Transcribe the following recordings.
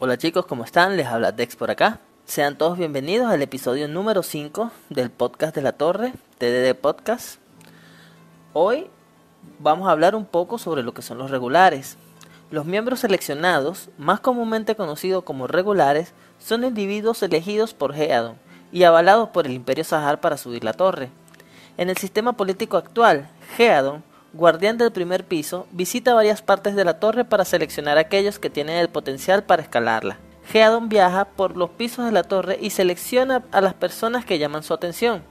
Hola chicos, ¿cómo están? Les habla Dex por acá. Sean todos bienvenidos al episodio número 5 del podcast de la Torre, TDD Podcast. Hoy vamos a hablar un poco sobre lo que son los regulares. Los miembros seleccionados, más comúnmente conocidos como regulares, son individuos elegidos por Geadon y avalados por el Imperio Sahar para subir la torre. En el sistema político actual, Geadon guardián del primer piso, visita varias partes de la torre para seleccionar aquellos que tienen el potencial para escalarla. Geadon viaja por los pisos de la torre y selecciona a las personas que llaman su atención.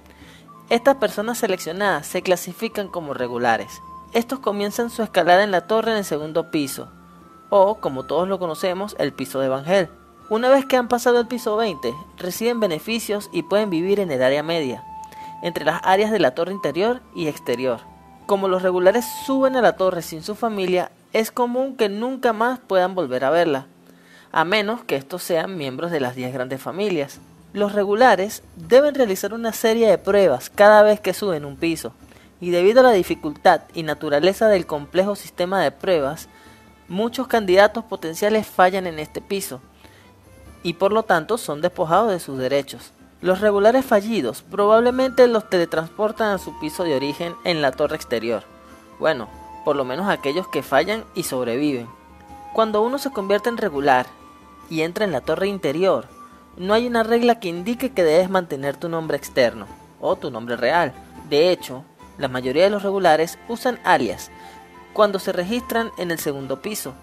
Estas personas seleccionadas se clasifican como regulares. Estos comienzan su escalada en la torre en el segundo piso, o como todos lo conocemos, el piso de Evangel. Una vez que han pasado el piso 20, reciben beneficios y pueden vivir en el área media, entre las áreas de la torre interior y exterior. Como los regulares suben a la torre sin su familia, es común que nunca más puedan volver a verla, a menos que estos sean miembros de las 10 grandes familias. Los regulares deben realizar una serie de pruebas cada vez que suben un piso, y debido a la dificultad y naturaleza del complejo sistema de pruebas, muchos candidatos potenciales fallan en este piso, y por lo tanto son despojados de sus derechos. Los regulares fallidos probablemente los teletransportan a su piso de origen en la torre exterior. Bueno, por lo menos aquellos que fallan y sobreviven. Cuando uno se convierte en regular y entra en la torre interior, no hay una regla que indique que debes mantener tu nombre externo o tu nombre real. De hecho, la mayoría de los regulares usan alias cuando se registran en el segundo piso.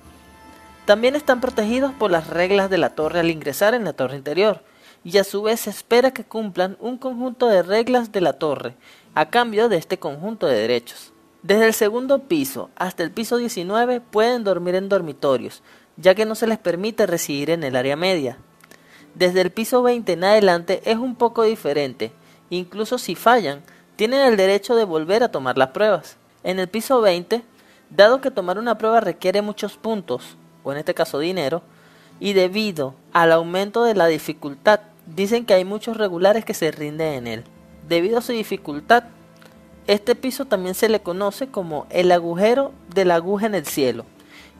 También están protegidos por las reglas de la torre al ingresar en la torre interior y a su vez espera que cumplan un conjunto de reglas de la torre a cambio de este conjunto de derechos. Desde el segundo piso hasta el piso 19 pueden dormir en dormitorios, ya que no se les permite residir en el área media. Desde el piso 20 en adelante es un poco diferente, incluso si fallan, tienen el derecho de volver a tomar las pruebas. En el piso 20, dado que tomar una prueba requiere muchos puntos, o en este caso dinero, y debido al aumento de la dificultad Dicen que hay muchos regulares que se rinden en él. Debido a su dificultad, este piso también se le conoce como el agujero de la aguja en el cielo.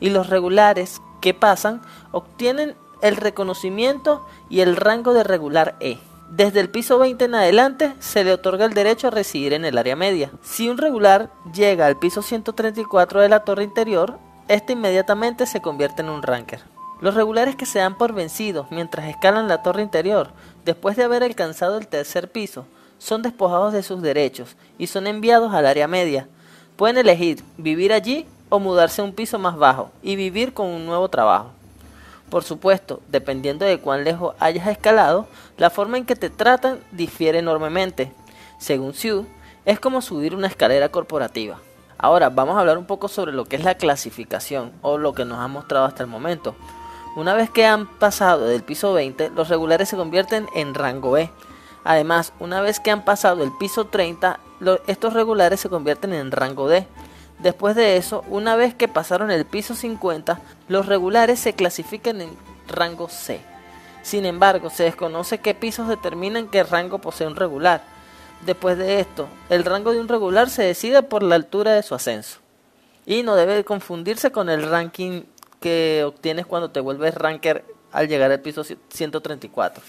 Y los regulares que pasan obtienen el reconocimiento y el rango de regular E. Desde el piso 20 en adelante se le otorga el derecho a residir en el área media. Si un regular llega al piso 134 de la torre interior, este inmediatamente se convierte en un ranker. Los regulares que se dan por vencidos mientras escalan la torre interior, después de haber alcanzado el tercer piso, son despojados de sus derechos y son enviados al área media. Pueden elegir vivir allí o mudarse a un piso más bajo y vivir con un nuevo trabajo. Por supuesto, dependiendo de cuán lejos hayas escalado, la forma en que te tratan difiere enormemente. Según Siu, es como subir una escalera corporativa. Ahora vamos a hablar un poco sobre lo que es la clasificación o lo que nos ha mostrado hasta el momento. Una vez que han pasado del piso 20, los regulares se convierten en rango E. Además, una vez que han pasado el piso 30, estos regulares se convierten en rango D. Después de eso, una vez que pasaron el piso 50, los regulares se clasifican en rango C. Sin embargo, se desconoce qué pisos determinan qué rango posee un regular. Después de esto, el rango de un regular se decide por la altura de su ascenso. Y no debe confundirse con el ranking que obtienes cuando te vuelves ranker al llegar al piso 134.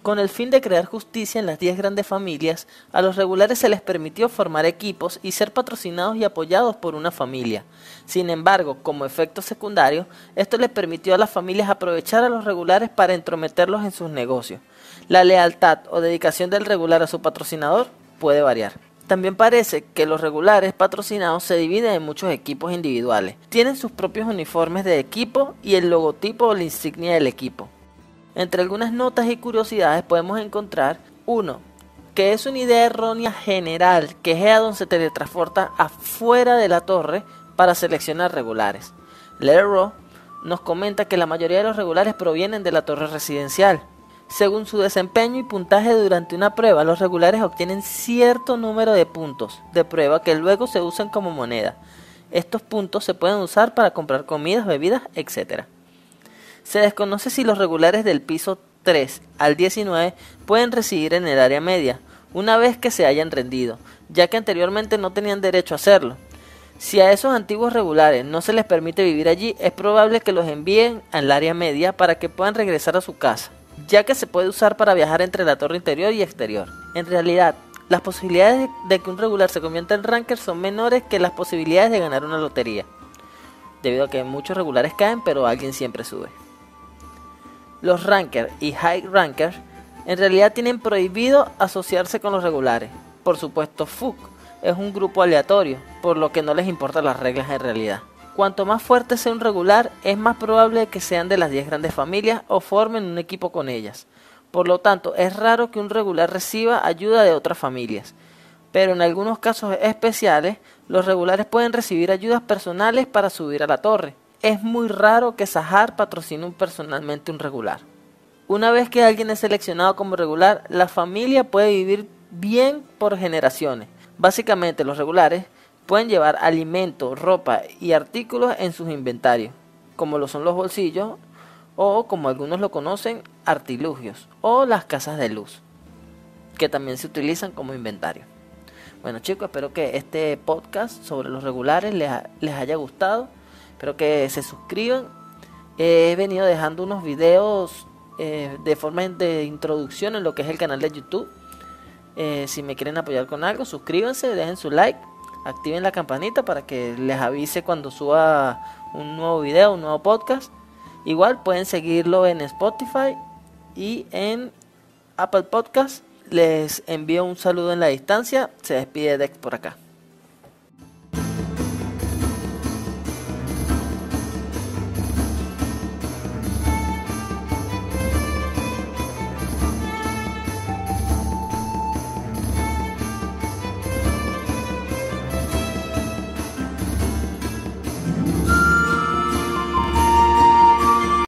Con el fin de crear justicia en las 10 grandes familias, a los regulares se les permitió formar equipos y ser patrocinados y apoyados por una familia. Sin embargo, como efecto secundario, esto les permitió a las familias aprovechar a los regulares para entrometerlos en sus negocios. La lealtad o dedicación del regular a su patrocinador puede variar. También parece que los regulares patrocinados se dividen en muchos equipos individuales. Tienen sus propios uniformes de equipo y el logotipo o la insignia del equipo. Entre algunas notas y curiosidades podemos encontrar uno, que es una idea errónea general que Headon se teletransporta afuera de la torre para seleccionar regulares. Leroy nos comenta que la mayoría de los regulares provienen de la torre residencial, según su desempeño y puntaje durante una prueba, los regulares obtienen cierto número de puntos de prueba que luego se usan como moneda. Estos puntos se pueden usar para comprar comidas, bebidas, etc. Se desconoce si los regulares del piso 3 al 19 pueden residir en el área media, una vez que se hayan rendido, ya que anteriormente no tenían derecho a hacerlo. Si a esos antiguos regulares no se les permite vivir allí, es probable que los envíen al área media para que puedan regresar a su casa, ya que se puede usar para viajar entre la torre interior y exterior. En realidad, las posibilidades de que un regular se convierta en ranker son menores que las posibilidades de ganar una lotería, debido a que muchos regulares caen, pero alguien siempre sube. Los rankers y high rankers en realidad tienen prohibido asociarse con los regulares. Por supuesto, FUC es un grupo aleatorio, por lo que no les importan las reglas en realidad. Cuanto más fuerte sea un regular, es más probable que sean de las 10 grandes familias o formen un equipo con ellas. Por lo tanto, es raro que un regular reciba ayuda de otras familias. Pero en algunos casos especiales, los regulares pueden recibir ayudas personales para subir a la torre. Es muy raro que Sahar patrocine personalmente un regular. Una vez que alguien es seleccionado como regular, la familia puede vivir bien por generaciones. Básicamente los regulares pueden llevar alimento, ropa y artículos en sus inventarios, como lo son los bolsillos o como algunos lo conocen, artilugios o las casas de luz, que también se utilizan como inventario. Bueno chicos, espero que este podcast sobre los regulares les, les haya gustado. Espero que se suscriban. He venido dejando unos videos eh, de forma de introducción en lo que es el canal de YouTube eh, si me quieren apoyar con algo, suscríbanse, dejen su like, activen la campanita para que les avise cuando suba un nuevo video, un nuevo podcast. Igual pueden seguirlo en Spotify y en Apple Podcast. Les envío un saludo en la distancia. Se despide Dex por acá.